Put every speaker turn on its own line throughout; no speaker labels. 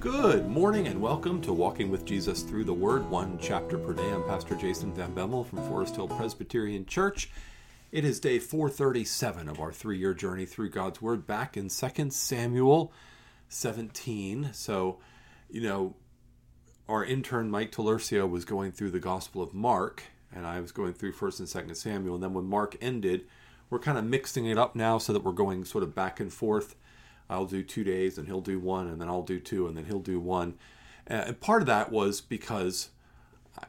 Good morning and welcome to Walking with Jesus Through the Word, one chapter per day. I'm Pastor Jason Van Bemmel from Forest Hill Presbyterian Church. It is day 437 of our three year journey through God's Word back in 2 Samuel 17. So, you know, our intern Mike Talercio was going through the Gospel of Mark, and I was going through 1st and 2nd Samuel. And then when Mark ended, we're kind of mixing it up now so that we're going sort of back and forth I'll do two days and he'll do one, and then I'll do two, and then he'll do one. And part of that was because I,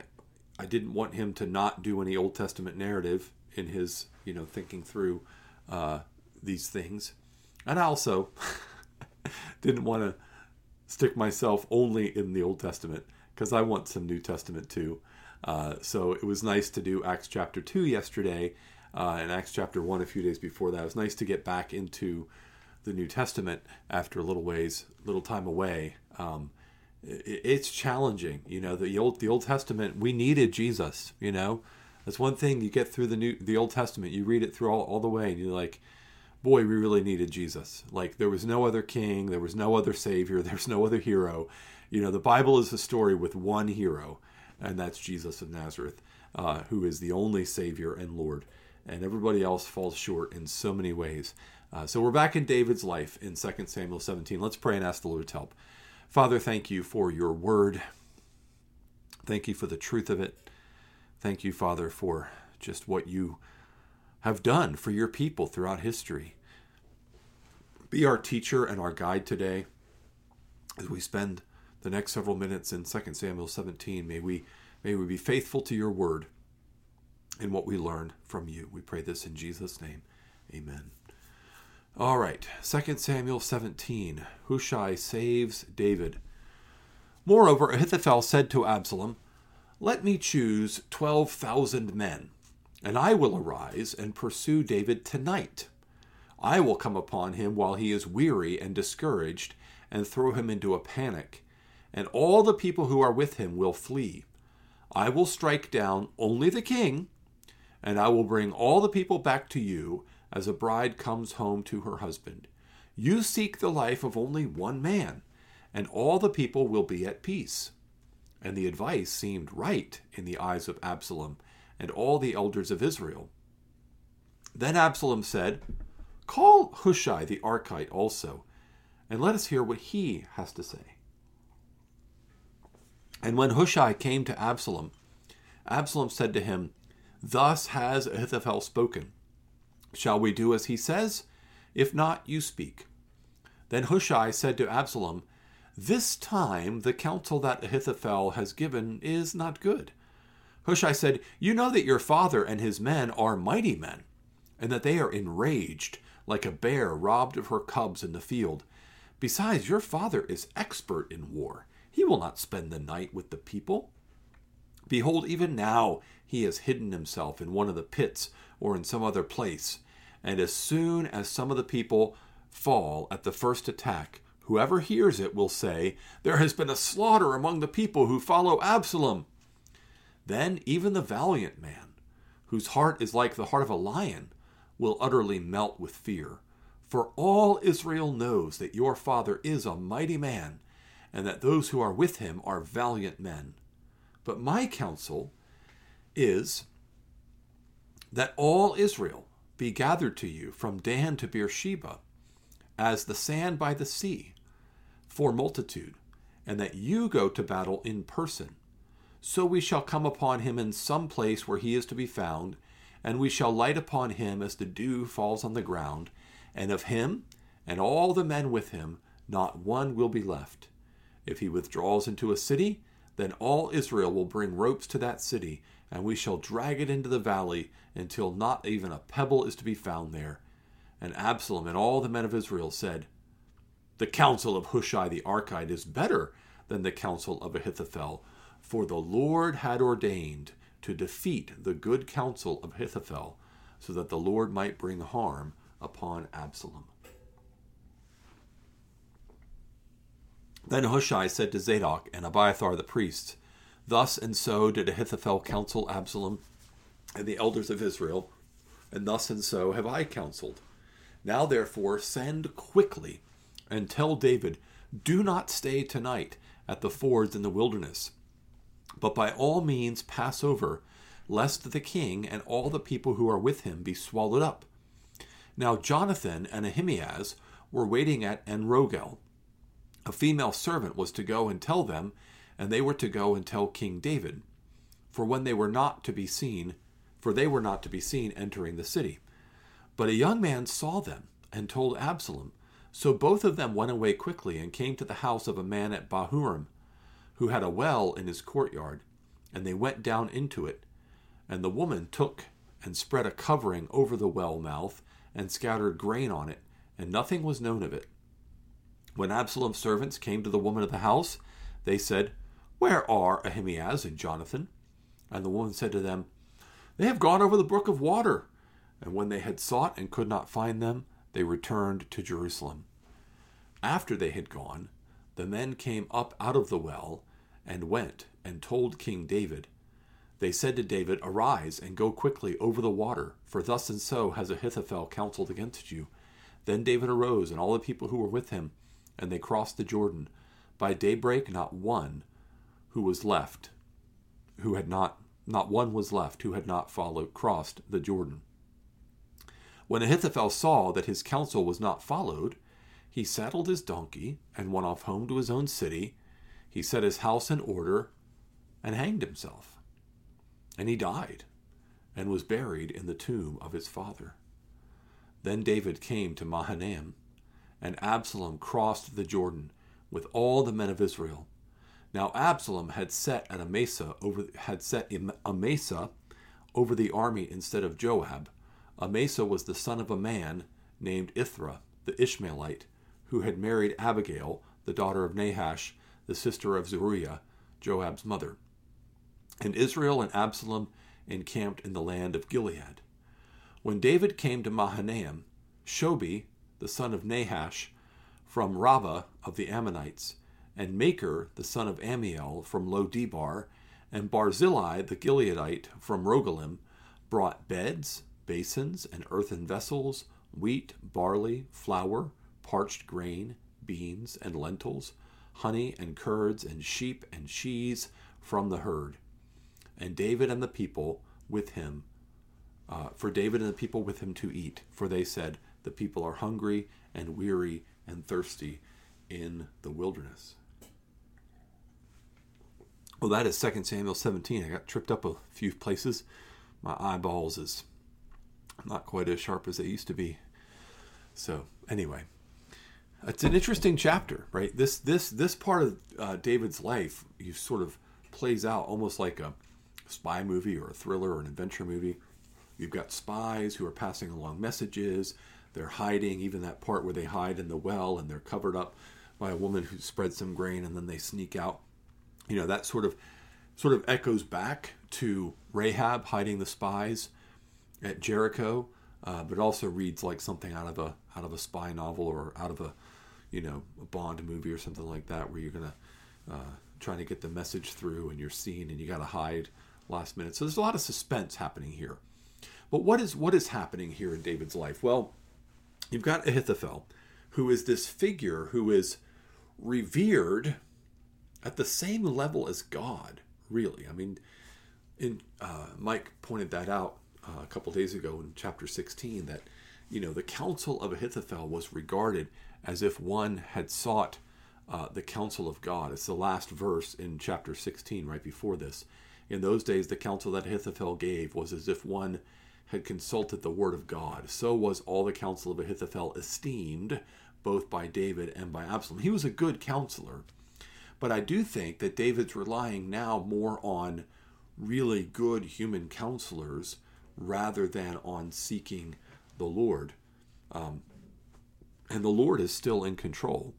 I didn't want him to not do any Old Testament narrative in his, you know, thinking through uh, these things. And I also didn't want to stick myself only in the Old Testament because I want some New Testament too. Uh, so it was nice to do Acts chapter 2 yesterday uh, and Acts chapter 1 a few days before that. It was nice to get back into the New Testament after a little ways, little time away. Um, it, it's challenging, you know. The old the Old Testament, we needed Jesus. You know, that's one thing you get through the new the Old Testament. You read it through all, all the way, and you're like, boy, we really needed Jesus. Like there was no other king, there was no other savior, there's no other hero. You know, the Bible is a story with one hero, and that's Jesus of Nazareth, uh, who is the only Savior and Lord. And everybody else falls short in so many ways. Uh, so we're back in David's life in 2 Samuel 17. Let's pray and ask the Lord's help. Father, thank you for your word. Thank you for the truth of it. Thank you, Father, for just what you have done for your people throughout history. Be our teacher and our guide today as we spend the next several minutes in 2 Samuel 17. May we, may we be faithful to your word in what we learned from you. We pray this in Jesus' name. Amen. All right, 2 Samuel 17. Hushai saves David. Moreover, Ahithophel said to Absalom, Let me choose 12,000 men, and I will arise and pursue David tonight. I will come upon him while he is weary and discouraged, and throw him into a panic, and all the people who are with him will flee. I will strike down only the king, and I will bring all the people back to you as a bride comes home to her husband. You seek the life of only one man, and all the people will be at peace. And the advice seemed right in the eyes of Absalom and all the elders of Israel. Then Absalom said, Call Hushai the Archite also, and let us hear what he has to say. And when Hushai came to Absalom, Absalom said to him, Thus has Ahithophel spoken. Shall we do as he says? If not, you speak. Then Hushai said to Absalom, This time the counsel that Ahithophel has given is not good. Hushai said, You know that your father and his men are mighty men, and that they are enraged, like a bear robbed of her cubs in the field. Besides, your father is expert in war. He will not spend the night with the people. Behold, even now he has hidden himself in one of the pits or in some other place. And as soon as some of the people fall at the first attack, whoever hears it will say, There has been a slaughter among the people who follow Absalom. Then even the valiant man, whose heart is like the heart of a lion, will utterly melt with fear. For all Israel knows that your father is a mighty man, and that those who are with him are valiant men. But my counsel is that all Israel be gathered to you from Dan to Beersheba, as the sand by the sea, for multitude, and that you go to battle in person. So we shall come upon him in some place where he is to be found, and we shall light upon him as the dew falls on the ground, and of him and all the men with him not one will be left. If he withdraws into a city, then all Israel will bring ropes to that city, and we shall drag it into the valley until not even a pebble is to be found there. And Absalom and all the men of Israel said, The counsel of Hushai the Archite is better than the counsel of Ahithophel, for the Lord had ordained to defeat the good counsel of Ahithophel, so that the Lord might bring harm upon Absalom. Then Hushai said to Zadok and Abiathar the priests, Thus and so did Ahithophel counsel Absalom and the elders of Israel, and thus and so have I counseled. Now therefore send quickly and tell David, Do not stay tonight at the fords in the wilderness, but by all means pass over, lest the king and all the people who are with him be swallowed up. Now Jonathan and Ahimaaz were waiting at Enrogel. A female servant was to go and tell them, and they were to go and tell King David. For when they were not to be seen, for they were not to be seen entering the city. But a young man saw them and told Absalom. So both of them went away quickly and came to the house of a man at Bahurim, who had a well in his courtyard, and they went down into it. And the woman took and spread a covering over the well mouth and scattered grain on it, and nothing was known of it. When Absalom's servants came to the woman of the house, they said, Where are Ahimaaz and Jonathan? And the woman said to them, They have gone over the brook of water. And when they had sought and could not find them, they returned to Jerusalem. After they had gone, the men came up out of the well and went and told King David. They said to David, Arise and go quickly over the water, for thus and so has Ahithophel counseled against you. Then David arose and all the people who were with him, and they crossed the Jordan. By daybreak, not one who was left, who had not, not one was left who had not followed, crossed the Jordan. When Ahithophel saw that his counsel was not followed, he saddled his donkey and went off home to his own city. He set his house in order and hanged himself. And he died and was buried in the tomb of his father. Then David came to Mahanaim, and Absalom crossed the Jordan with all the men of Israel. Now Absalom had set at Amasa over had set Amasa over the army instead of Joab Amasa was the son of a man named Ithra, the Ishmaelite, who had married Abigail, the daughter of Nahash, the sister of Zeruiah, Joab's mother. And Israel and Absalom encamped in the land of Gilead. When David came to Mahanaim, Shobi, the son of Nahash, from Rabbah of the Ammonites, and Machir, the son of Ammiel, from Lo-debar, and Barzillai the Gileadite from Rogelim, brought beds, basins and earthen vessels, wheat, barley, flour, parched grain, beans and lentils, honey and curds, and sheep and cheese from the herd. And David and the people with him, uh, for David and the people with him to eat, for they said, The people are hungry and weary and thirsty in the wilderness. Well, that is 2 Samuel 17. I got tripped up a few places. My eyeballs is not quite as sharp as they used to be. So anyway, it's an interesting chapter, right? This this this part of uh, David's life, you sort of plays out almost like a spy movie or a thriller or an adventure movie. You've got spies who are passing along messages. They're hiding, even that part where they hide in the well and they're covered up by a woman who spreads some grain and then they sneak out. You know, that sort of sort of echoes back to Rahab hiding the spies at Jericho, uh, but also reads like something out of a out of a spy novel or out of a you know a Bond movie or something like that, where you're gonna uh, trying to get the message through and you're seen and you got to hide last minute. So there's a lot of suspense happening here. But what is what is happening here in David's life? Well, you've got Ahithophel, who is this figure who is revered at the same level as God. Really, I mean, in, uh, Mike pointed that out uh, a couple days ago in chapter 16 that you know the counsel of Ahithophel was regarded as if one had sought uh, the counsel of God. It's the last verse in chapter 16, right before this. In those days, the counsel that Ahithophel gave was as if one had consulted the word of God. So was all the counsel of Ahithophel esteemed, both by David and by Absalom. He was a good counselor, but I do think that David's relying now more on really good human counselors rather than on seeking the Lord. Um, and the Lord is still in control.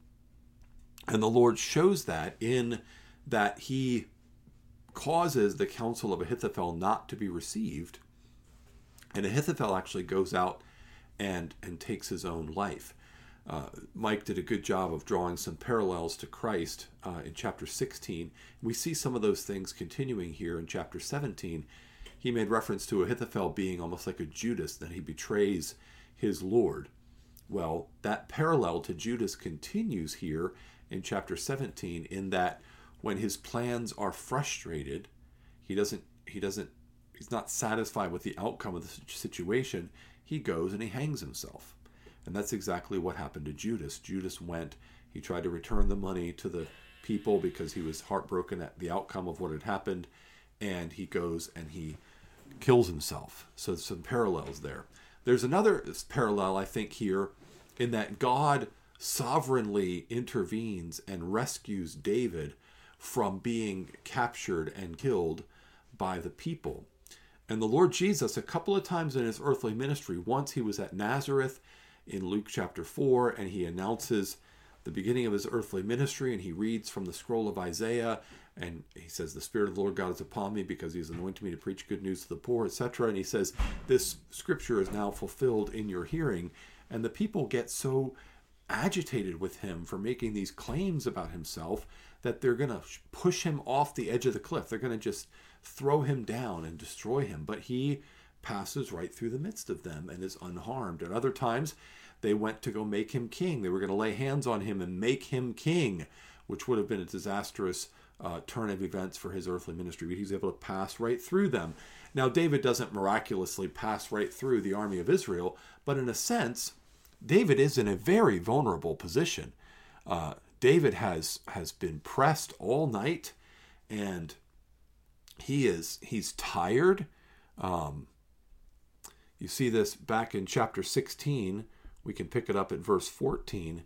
And the Lord shows that in that he causes the counsel of Ahithophel not to be received. And Ahithophel actually goes out and, and takes his own life. Uh, Mike did a good job of drawing some parallels to Christ uh, in chapter 16. We see some of those things continuing here in chapter 17 he made reference to Ahithophel being almost like a Judas, that he betrays his Lord. Well, that parallel to Judas continues here in chapter 17 in that when his plans are frustrated, he doesn't he doesn't he's not satisfied with the outcome of the situation, he goes and he hangs himself. And that's exactly what happened to Judas. Judas went, he tried to return the money to the people because he was heartbroken at the outcome of what had happened, and he goes and he kills himself. So some parallels there. There's another parallel, I think, here in that God sovereignly intervenes and rescues David from being captured and killed by the people. And the Lord Jesus, a couple of times in his earthly ministry, once he was at Nazareth in Luke chapter 4, and he announces the beginning of his earthly ministry, and he reads from the scroll of Isaiah, and he says, The Spirit of the Lord God is upon me because he has anointed me to preach good news to the poor, etc. And he says, This scripture is now fulfilled in your hearing. And the people get so agitated with him for making these claims about himself that they're going to push him off the edge of the cliff. They're going to just throw him down and destroy him. But he passes right through the midst of them and is unharmed. At other times, they went to go make him king. They were going to lay hands on him and make him king, which would have been a disastrous uh, turn of events for his earthly ministry. But he's able to pass right through them. Now, David doesn't miraculously pass right through the army of Israel, but in a sense, David is in a very vulnerable position. Uh, David has has been pressed all night, and he is he's tired. Um, you see this back in chapter 16. We can pick it up at verse 14.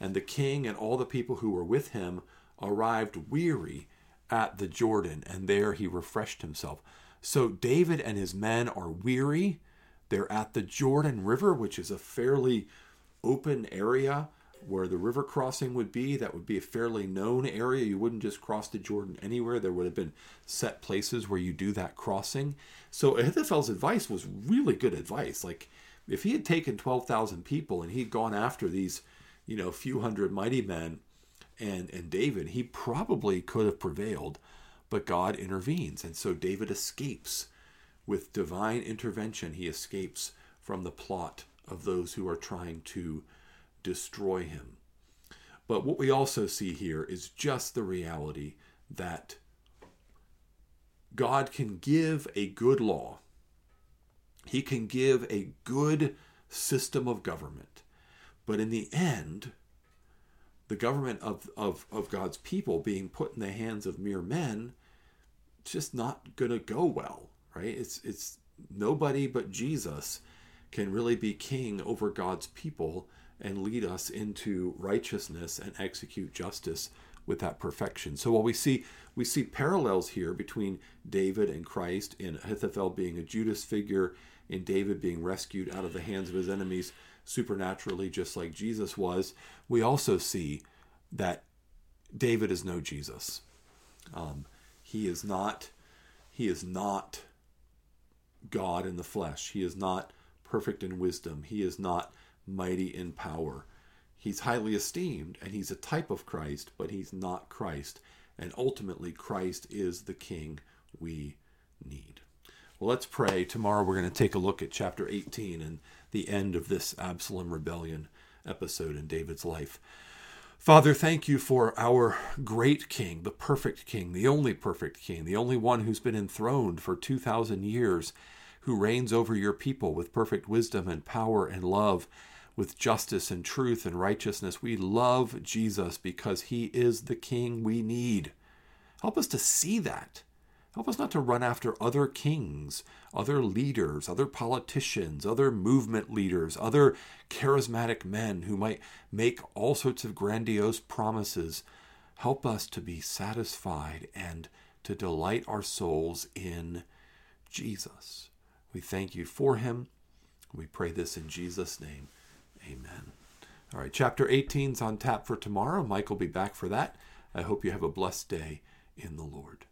And the king and all the people who were with him arrived weary at the Jordan, and there he refreshed himself. So David and his men are weary. They're at the Jordan River, which is a fairly open area where the river crossing would be. That would be a fairly known area. You wouldn't just cross the Jordan anywhere. There would have been set places where you do that crossing. So Ahithophel's advice was really good advice. Like if he had taken 12,000 people and he'd gone after these, you know, few hundred mighty men and, and David, he probably could have prevailed, but God intervenes. And so David escapes with divine intervention. He escapes from the plot of those who are trying to destroy him. But what we also see here is just the reality that God can give a good law, He can give a good system of government. But in the end, the government of, of, of God's people being put in the hands of mere men, just not going to go well, right? It's, it's nobody but Jesus can really be king over God's people and lead us into righteousness and execute justice with that perfection. So while we see we see parallels here between David and Christ in Ahithophel being a Judas figure, in David being rescued out of the hands of his enemies supernaturally just like Jesus was, we also see that David is no Jesus. Um, he is not he is not God in the flesh. He is not perfect in wisdom. He is not mighty in power. He's highly esteemed and he's a type of Christ, but he's not Christ. And ultimately, Christ is the King we need. Well, let's pray. Tomorrow we're going to take a look at chapter 18 and the end of this Absalom rebellion episode in David's life. Father, thank you for our great King, the perfect King, the only perfect King, the only one who's been enthroned for 2,000 years who reigns over your people with perfect wisdom and power and love, with justice and truth and righteousness. We love Jesus because he is the King we need. Help us to see that. Help us not to run after other kings, other leaders, other politicians, other movement leaders, other charismatic men who might make all sorts of grandiose promises. Help us to be satisfied and to delight our souls in Jesus. We thank you for him. We pray this in Jesus' name. Amen. All right, chapter 18 is on tap for tomorrow. Mike will be back for that. I hope you have a blessed day in the Lord.